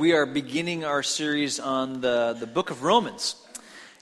we are beginning our series on the, the book of Romans.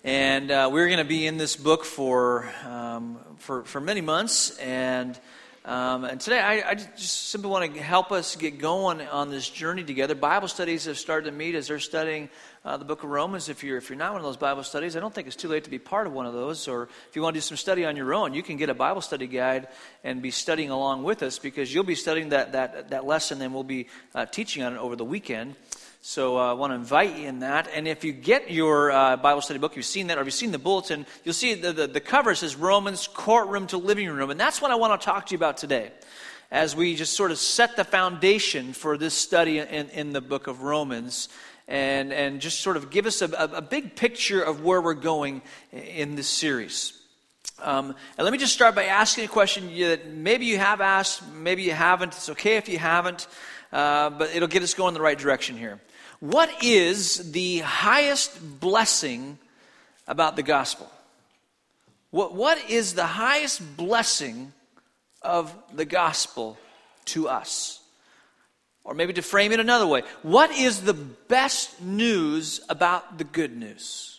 And uh, we're going to be in this book for, um, for, for many months. And, um, and today, I, I, just simply want to help us get going on this journey together. Bible studies have started to meet as they're studying uh, the book of Romans. If you're, if you're not one of those Bible studies, I don't think it's too late to be part of one of those. Or if you want to do some study on your own, you can get a Bible study guide and be studying along with us because you'll be studying that, that, that lesson and we'll be uh, teaching on it over the weekend. So uh, I want to invite you in that. And if you get your uh, Bible study book, you've seen that, or you've seen the bulletin, you'll see the, the, the cover says Romans Courtroom to Living Room. And that's what I want to talk to you about today as we just sort of set the foundation for this study in, in the book of Romans and, and just sort of give us a, a, big picture of where we're going in this series. Um, and let me just start by asking a question that maybe you have asked, maybe you haven't. It's okay if you haven't, uh, but it'll get us going in the right direction here. What is the highest blessing about the gospel? What, what is the highest blessing of the gospel to us? Or maybe to frame it another way, what is the best news about the good news?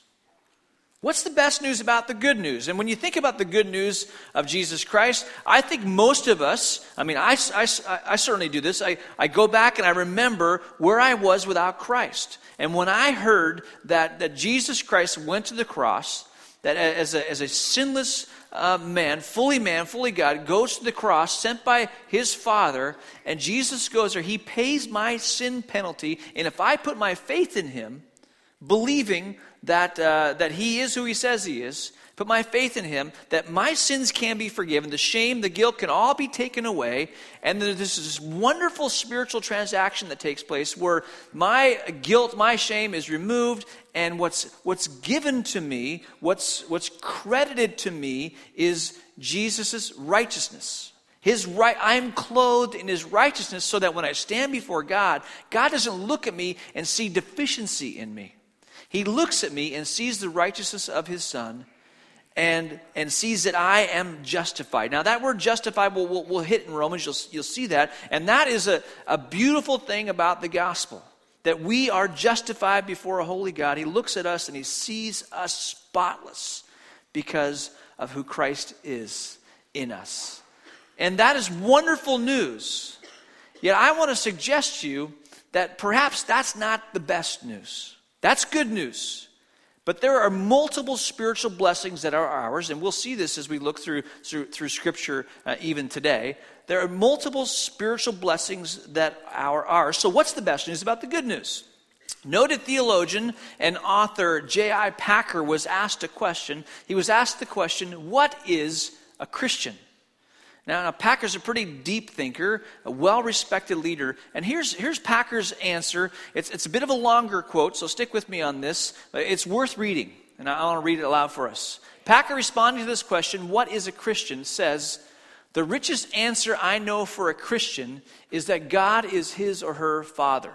What's the best news about the good news? And when you think about the good news of Jesus Christ, I think most of us, I mean, I, I, I certainly do this. I, I go back and I remember where I was without Christ. And when I heard that, that Jesus Christ went to the cross, that as a, as a sinless uh, man, fully man, fully God, goes to the cross, sent by his Father, and Jesus goes there, he pays my sin penalty, and if I put my faith in him, believing that, uh, that He is who He says He is, put my faith in Him, that my sins can be forgiven, the shame, the guilt can all be taken away, and there's this wonderful spiritual transaction that takes place where my guilt, my shame is removed, and what's, what's given to me, what's, what's credited to me, is Jesus' righteousness. His right, I'm clothed in his righteousness so that when I stand before God, God doesn't look at me and see deficiency in me. He looks at me and sees the righteousness of his son and, and sees that I am justified. Now, that word justified will, will, will hit in Romans. You'll, you'll see that. And that is a, a beautiful thing about the gospel that we are justified before a holy God. He looks at us and he sees us spotless because of who Christ is in us. And that is wonderful news. Yet I want to suggest to you that perhaps that's not the best news. That's good news. But there are multiple spiritual blessings that are ours, and we'll see this as we look through, through, through Scripture uh, even today. There are multiple spiritual blessings that are ours. So, what's the best news about the good news? Noted theologian and author J.I. Packer was asked a question. He was asked the question, What is a Christian? Now, now, Packer's a pretty deep thinker, a well respected leader. And here's, here's Packer's answer. It's, it's a bit of a longer quote, so stick with me on this. It's worth reading, and I want to read it aloud for us. Packer, responding to this question, What is a Christian? says, The richest answer I know for a Christian is that God is his or her father.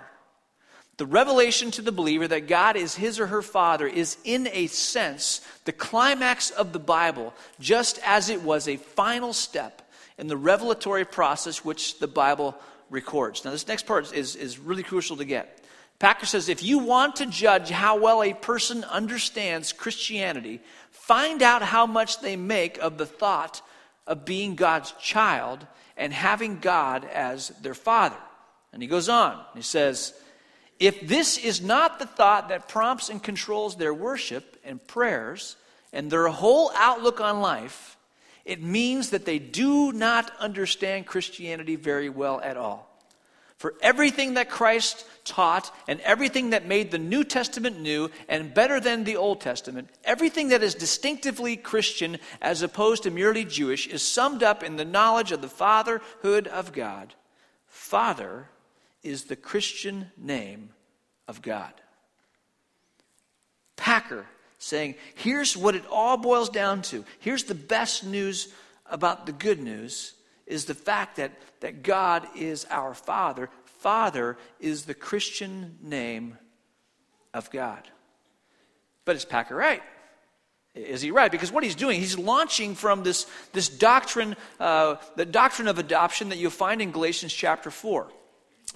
The revelation to the believer that God is his or her father is, in a sense, the climax of the Bible, just as it was a final step in the revelatory process which the Bible records. Now, this next part is, is really crucial to get. Packer says if you want to judge how well a person understands Christianity, find out how much they make of the thought of being God's child and having God as their father. And he goes on, he says, if this is not the thought that prompts and controls their worship and prayers and their whole outlook on life, it means that they do not understand Christianity very well at all. For everything that Christ taught and everything that made the New Testament new and better than the Old Testament, everything that is distinctively Christian as opposed to merely Jewish, is summed up in the knowledge of the fatherhood of God. Father is the Christian name of God. Packer saying, here's what it all boils down to. Here's the best news about the good news is the fact that, that God is our Father. Father is the Christian name of God. But is Packer right? Is he right? Because what he's doing, he's launching from this, this doctrine, uh, the doctrine of adoption that you'll find in Galatians chapter 4.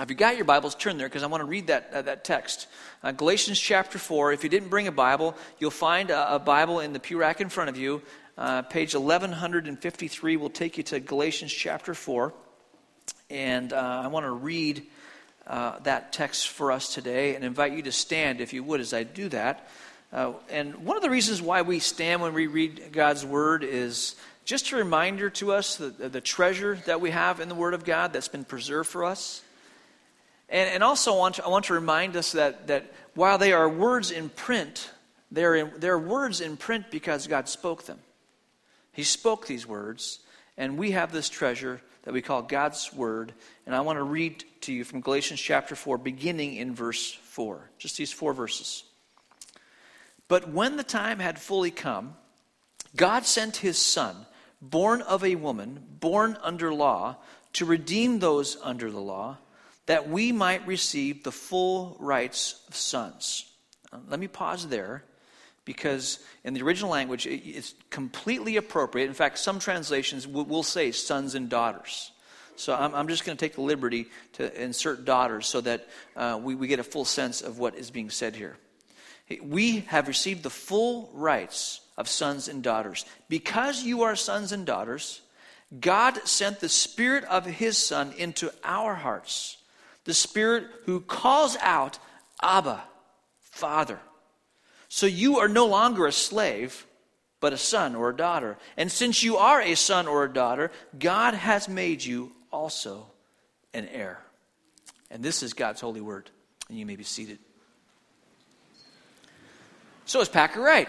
If you got your Bibles, turn there because I want to read that, uh, that text. Uh, Galatians chapter 4. If you didn't bring a Bible, you'll find a, a Bible in the pew rack in front of you. Uh, page 1153 will take you to Galatians chapter 4. And uh, I want to read uh, that text for us today and invite you to stand, if you would, as I do that. Uh, and one of the reasons why we stand when we read God's Word is just a reminder to us the, the treasure that we have in the Word of God that's been preserved for us. And, and also, I want, to, I want to remind us that, that while they are words in print, they're, in, they're words in print because God spoke them. He spoke these words, and we have this treasure that we call God's Word. And I want to read to you from Galatians chapter 4, beginning in verse 4. Just these four verses. But when the time had fully come, God sent his Son, born of a woman, born under law, to redeem those under the law that we might receive the full rights of sons. let me pause there because in the original language it's completely appropriate. In fact, some translations will say sons and daughters. So I'm, just going to take the liberty to insert daughters so that uh, we get a full sense of what is being said here. We have received the full rights of sons and daughters. Because you are sons and daughters, God sent the Spirit of His Son into our hearts the Spirit who calls out, Abba, Father. So you are no longer a slave, but a son or a daughter. And since you are a son or a daughter, God has made you also an heir. And this is God's holy word. And you may be seated. So is Packer right?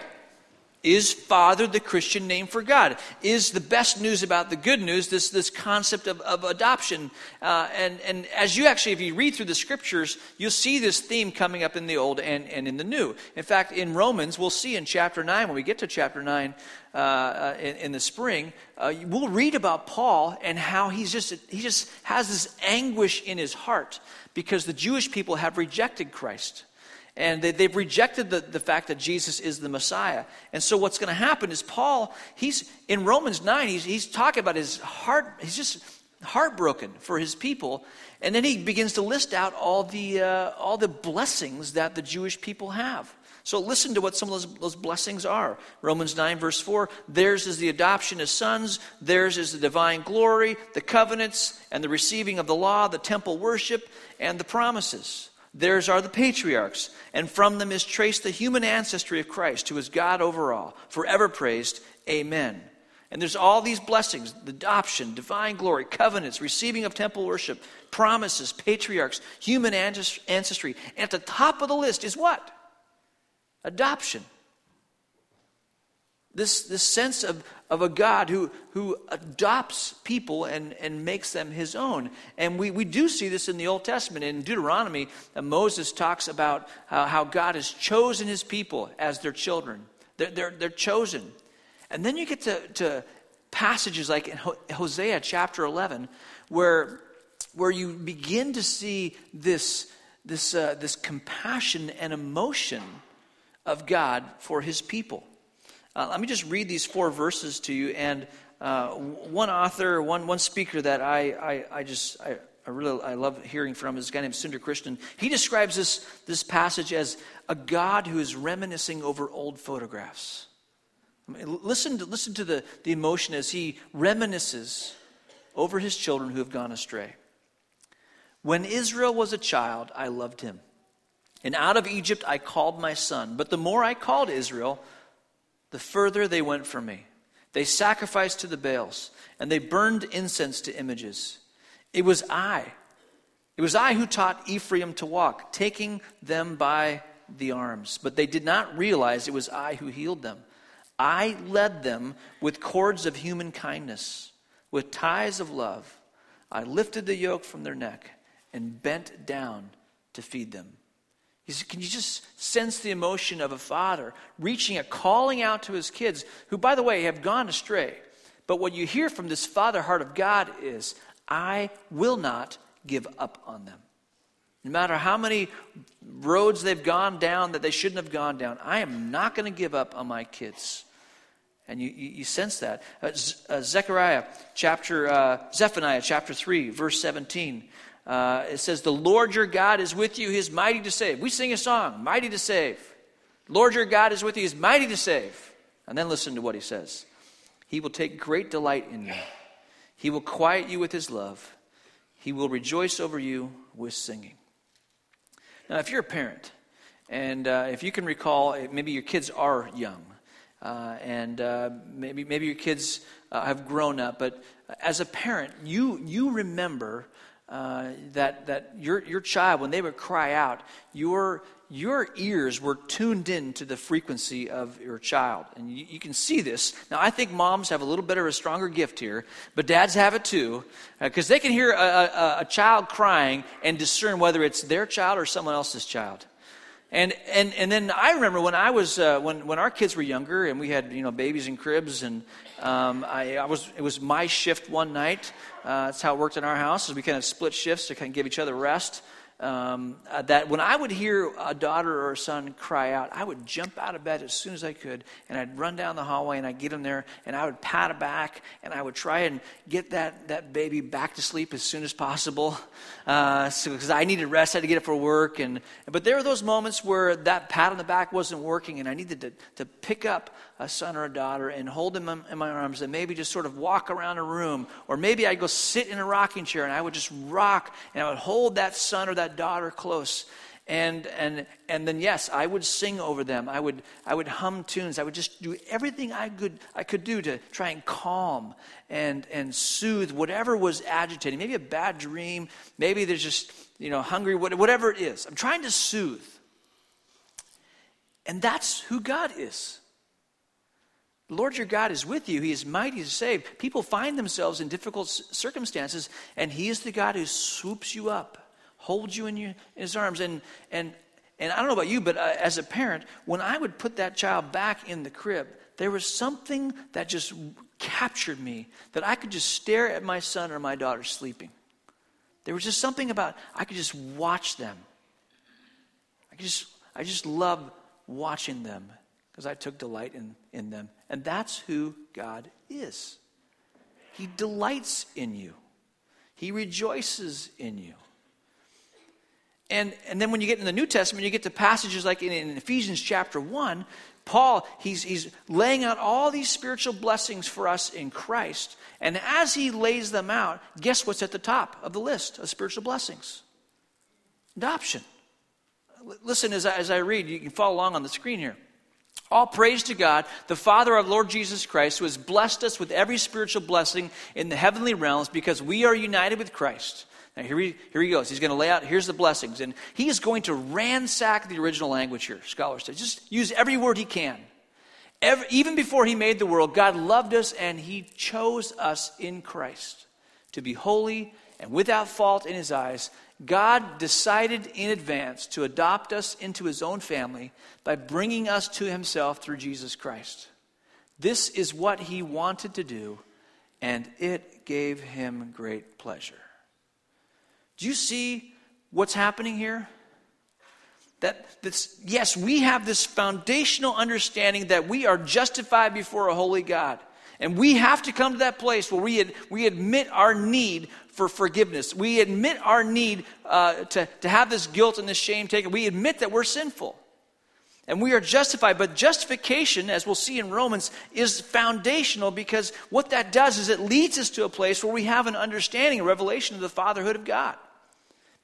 Is Father the Christian name for God? Is the best news about the good news this, this concept of, of adoption? Uh, and, and as you actually, if you read through the scriptures, you'll see this theme coming up in the Old and, and in the New. In fact, in Romans, we'll see in chapter 9, when we get to chapter 9 uh, uh, in, in, the spring, uh, we'll read about Paul and how he's just, he just has this anguish in his heart because the Jewish people have rejected Christ. And they, have rejected the, the fact that Jesus is the Messiah. And so what's going to happen is Paul, he's in Romans 9, he's, he's talking about his heart, he's just heartbroken for his people. And then he begins to list out all the, uh, all the blessings that the Jewish people have. So listen to what some of those, those, blessings are. Romans 9, verse 4 theirs is the adoption as sons, theirs is the divine glory, the covenants, and the receiving of the law, the temple worship, and the promises. Theirs are the patriarchs, and from them is traced the human ancestry of Christ, who is God over all, forever praised. Amen. And there's all these blessings adoption, divine glory, covenants, receiving of temple worship, promises, patriarchs, human ancestry. And at the top of the list is what? Adoption. This, this sense of, of a God who, who adopts people and, and makes them his own. And we, we do see this in the Old Testament. In Deuteronomy, uh, Moses talks about how, how God has chosen his people as their children. They're, they're, they're chosen. And then you get to, to passages like in Hosea chapter 11, where, where you begin to see this, this, uh, this compassion and emotion of God for his people. Uh, let me just read these four verses to you. And uh, one author, one, one speaker that I, I, I just I, I really I love hearing from is a guy named Sundar Krishnan. He describes this, this passage as a God who is reminiscing over old photographs. I mean, listen to, listen to the, the emotion as he reminisces over his children who have gone astray. When Israel was a child, I loved him. And out of Egypt I called my son. But the more I called Israel, the further they went from me. They sacrificed to the Baals, and they burned incense to images. It was I. It was I who taught Ephraim to walk, taking them by the arms. But they did not realize it was I who healed them. I led them with cords of human kindness, with ties of love. I lifted the yoke from their neck and bent down to feed them. Can you just sense the emotion of a father reaching a calling out to his kids, who, by the way, have gone astray? But what you hear from this father heart of God is, I will not give up on them. No matter how many roads they've gone down that they shouldn't have gone down, I am not going to give up on my kids. And you, you, you sense that. Uh, uh, Zechariah chapter, uh, Zephaniah chapter 3, verse 17. Uh, it says, The Lord your God is with you, he is mighty to save. We sing a song, mighty to save. Lord your God is with you, he is mighty to save. And then listen to what he says He will take great delight in you, he will quiet you with his love, he will rejoice over you with singing. Now, if you're a parent, and uh, if you can recall, maybe your kids are young, uh, and uh, maybe, maybe your kids uh, have grown up, but as a parent, you, you remember uh, that, that your, your child, when they would cry out, your, your ears were tuned in to the frequency of your child. And you, you, can see this. Now, I think moms have a little bit of a stronger gift here, but dads have it too, because uh, they can hear a, a, a child crying and discern whether it's their child or someone else's child. And, and, and then I remember when I was, uh, when, when our kids were younger and we had, you know, babies in cribs and um, I, I, was, it was my shift one night. Uh, that's how it worked in our house is we kind of split shifts to kind of give each other rest um, uh, that when I would hear a daughter or a son cry out, I would jump out of bed as soon as I could, and I'd run down the hallway and I'd get him there, and I would pat it back, and I would try and get that, that baby back to sleep as soon as possible, because uh, so, I needed rest, I had to get up for work, and but there were those moments where that pat on the back wasn't working, and I needed to, to pick up a son or a daughter and hold them in, in my arms, and maybe just sort of walk around a room, or maybe I'd go sit in a rocking chair, and I would just rock, and I would hold that son or that that daughter close. And, and, and then, yes, I would sing over them. I would, I would hum tunes. I would just do everything I could, I could do to try and calm and, and soothe whatever was agitating. Maybe a bad dream. Maybe they're just, you know, hungry, whatever it is. I'm trying to soothe. And that's who God is. The Lord your God is with you. He is mighty to save. People find themselves in difficult circumstances, and He is the God who swoops you up holds you in, your, in his arms. And, and, and I don't know about you, but uh, as a parent, when I would put that child back in the crib, there was something that just captured me that I could just stare at my son or my daughter sleeping. There was just something about I could just watch them. I just I just love watching them because I took delight in, in them. And that's who God is. He delights in you. He rejoices in you. And, and then when you get in the New Testament, you get to passages like in, in Ephesians chapter 1, Paul, he's, he's laying out all these spiritual blessings for us in Christ. And as he lays them out, guess what's at the top of the list of spiritual blessings? Adoption. Listen as I, as I read, you can follow along on the screen here. All praise to God, the Father of Lord Jesus Christ, who has blessed us with every spiritual blessing in the heavenly realms because we are united with Christ. Now, here he, here he goes. He's going to lay out, here's the blessings. And he is going to ransack the original language here, scholars say. Just use every word he can. Every, even before he made the world, God loved us and he chose us in Christ to be holy and without fault in his eyes. God decided in advance to adopt us into his own family by bringing us to himself through Jesus Christ. This is what he wanted to do, and it gave him great pleasure. Do you see what's happening here? That that's, yes, we have this foundational understanding that we are justified before a holy God. And we have to come to that place where we, ad, we admit our need for forgiveness. We admit our need uh, to, to have this guilt and this shame taken. We admit that we're sinful. And we are justified. But justification, as we'll see in Romans, is foundational because what that does is it leads us to a place where we have an understanding, a revelation of the fatherhood of God.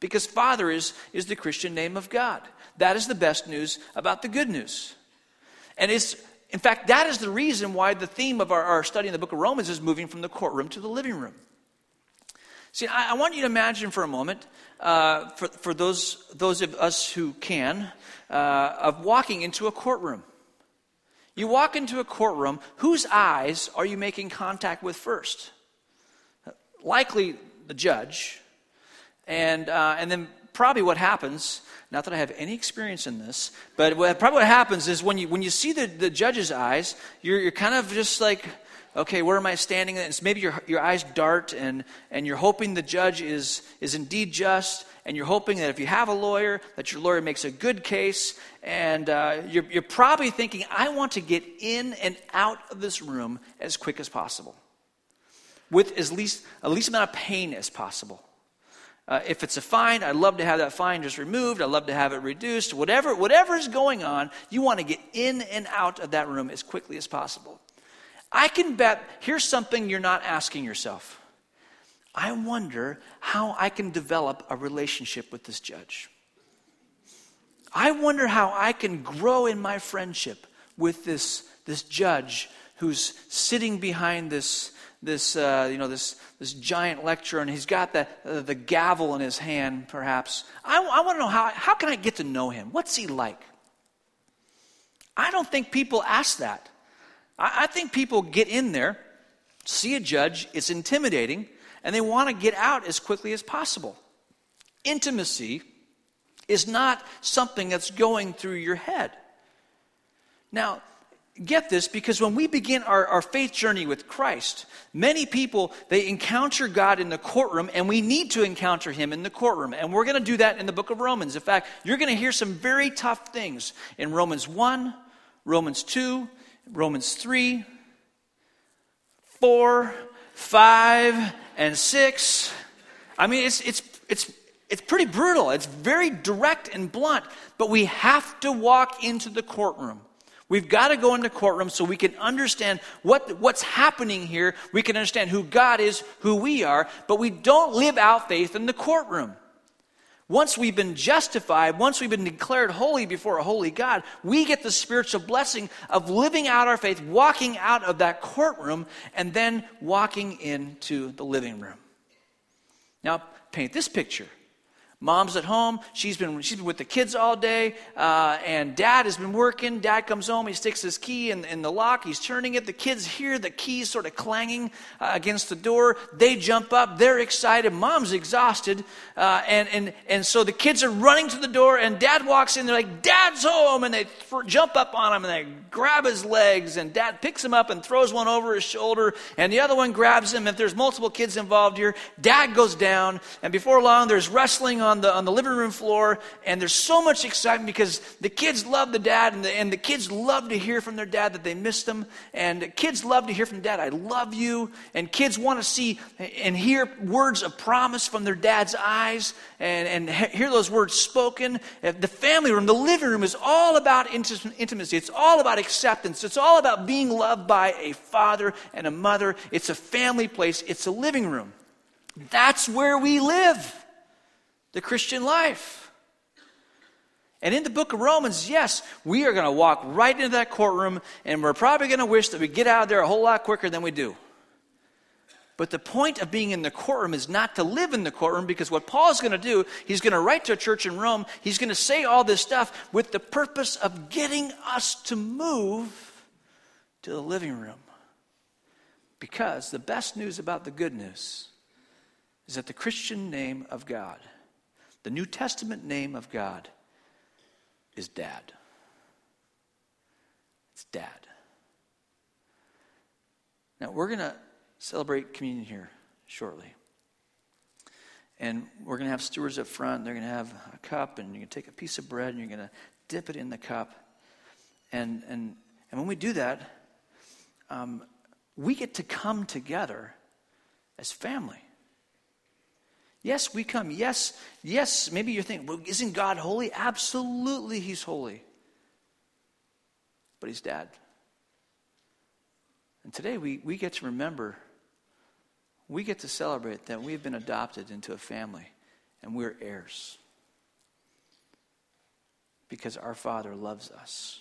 Because Father is, is the Christian name of God. That is the best news about the good news. And it's, in fact, that is the reason why the theme of our, our study in the book of Romans is moving from the courtroom to the living room. See, I, I want you to imagine for a moment, uh, for, for those, those of us who can, uh, of walking into a courtroom. You walk into a courtroom, whose eyes are you making contact with first? Likely the judge, and, uh, and then probably what happens, not that I have any experience in this, but what, probably what happens is when you, when you see the, the judge's eyes, you're, you're kind of just like, okay, where am I standing? And maybe your, your eyes dart and, and you're hoping the judge is, is indeed just, and you're hoping that if you have a lawyer, that your lawyer makes a good case, and uh, you're, you're probably thinking, I want to get in and out of this room as quick as possible, with as least, a least amount of pain as possible. Uh, if it's a fine, I'd love to have that fine just removed. I'd love to have it reduced. Whatever, whatever is going on, you want to get in and out of that room as quickly as possible. I can bet, here's something you're not asking yourself. I wonder how I can develop a relationship with this judge. I wonder how I can grow in my friendship with this, this judge who's sitting behind this, this, uh, you know, this, this giant lecture and he's got the, uh, the gavel in his hand, perhaps. I, I want to know how, how can I get to know him? What's he like? I don't think people ask that. I, I think people get in there, see a judge, it's intimidating, and they want to get out as quickly as possible. Intimacy is not something that's going through your head. Now, get this because when we begin our, our faith journey with Christ, many people they encounter God in the courtroom, and we need to encounter Him in the courtroom. And we're going to do that in the book of Romans. In fact, you're going to hear some very tough things in Romans 1, Romans 2, Romans 3, 4, 5, and 6. I mean, it's, it's, it's, it's pretty brutal. It's very direct and blunt, but we have to walk into the courtroom. We've got to go into the courtroom so we can understand what, what's happening here. We can understand who God is, who we are, but we don't live out faith in the courtroom. Once we've been justified, once we've been declared holy before a holy God, we get the spiritual blessing of living out our faith, walking out of that courtroom, and then walking into the living room. Now, paint this picture. Mom's at home. She's been, she's been with the kids all day. Uh, and dad has been working. Dad comes home. He sticks his key in, in the lock. He's turning it. The kids hear the keys sort of clanging uh, against the door. They jump up. They're excited. Mom's exhausted. Uh, and, and, and so the kids are running to the door. And dad walks in. They're like, Dad's home. And they th- jump up on him and they grab his legs. And dad picks him up and throws one over his shoulder. And the other one grabs him. If there's multiple kids involved here, dad goes down. And before long, there's wrestling on the, on the living room floor, and there's so much excitement because the kids love the dad, and the, and the kids love to hear from their dad that they missed them. And kids love to hear from dad, I love you. And kids want to see and hear words of promise from their dad's eyes and, and hear those words spoken. Uh, the family room, the living room is all about intimacy, it's all about acceptance, it's all about being loved by a father and a mother. It's a family place, it's a living room. That's where we live the Christian life. And in the book of Romans, yes, we are going to walk right into that courtroom, and we're probably going to wish that we get out of there a whole lot quicker than we do. But the point of being in the courtroom is not to live in the courtroom because what Paul's going to do, he's going to write to a church in Rome, he's going to say all this stuff with the purpose of getting us to move to the living room. Because the best news about the good news is that the Christian name of God the New Testament name of God is Dad. It's Dad. Now, we're going to celebrate communion here shortly. And we're going to have stewards up front. They're going to have a cup, and you're going to take a piece of bread, and you're going to dip it in the cup. And, and, and when we do that, um, we get to come together as family. Yes, we come. Yes, yes, maybe you're thinking, well, isn't God holy? Absolutely, He's holy. But He's dad. And today we, we get to remember, we get to celebrate that we've been adopted into a family and we're heirs. Because our Father loves us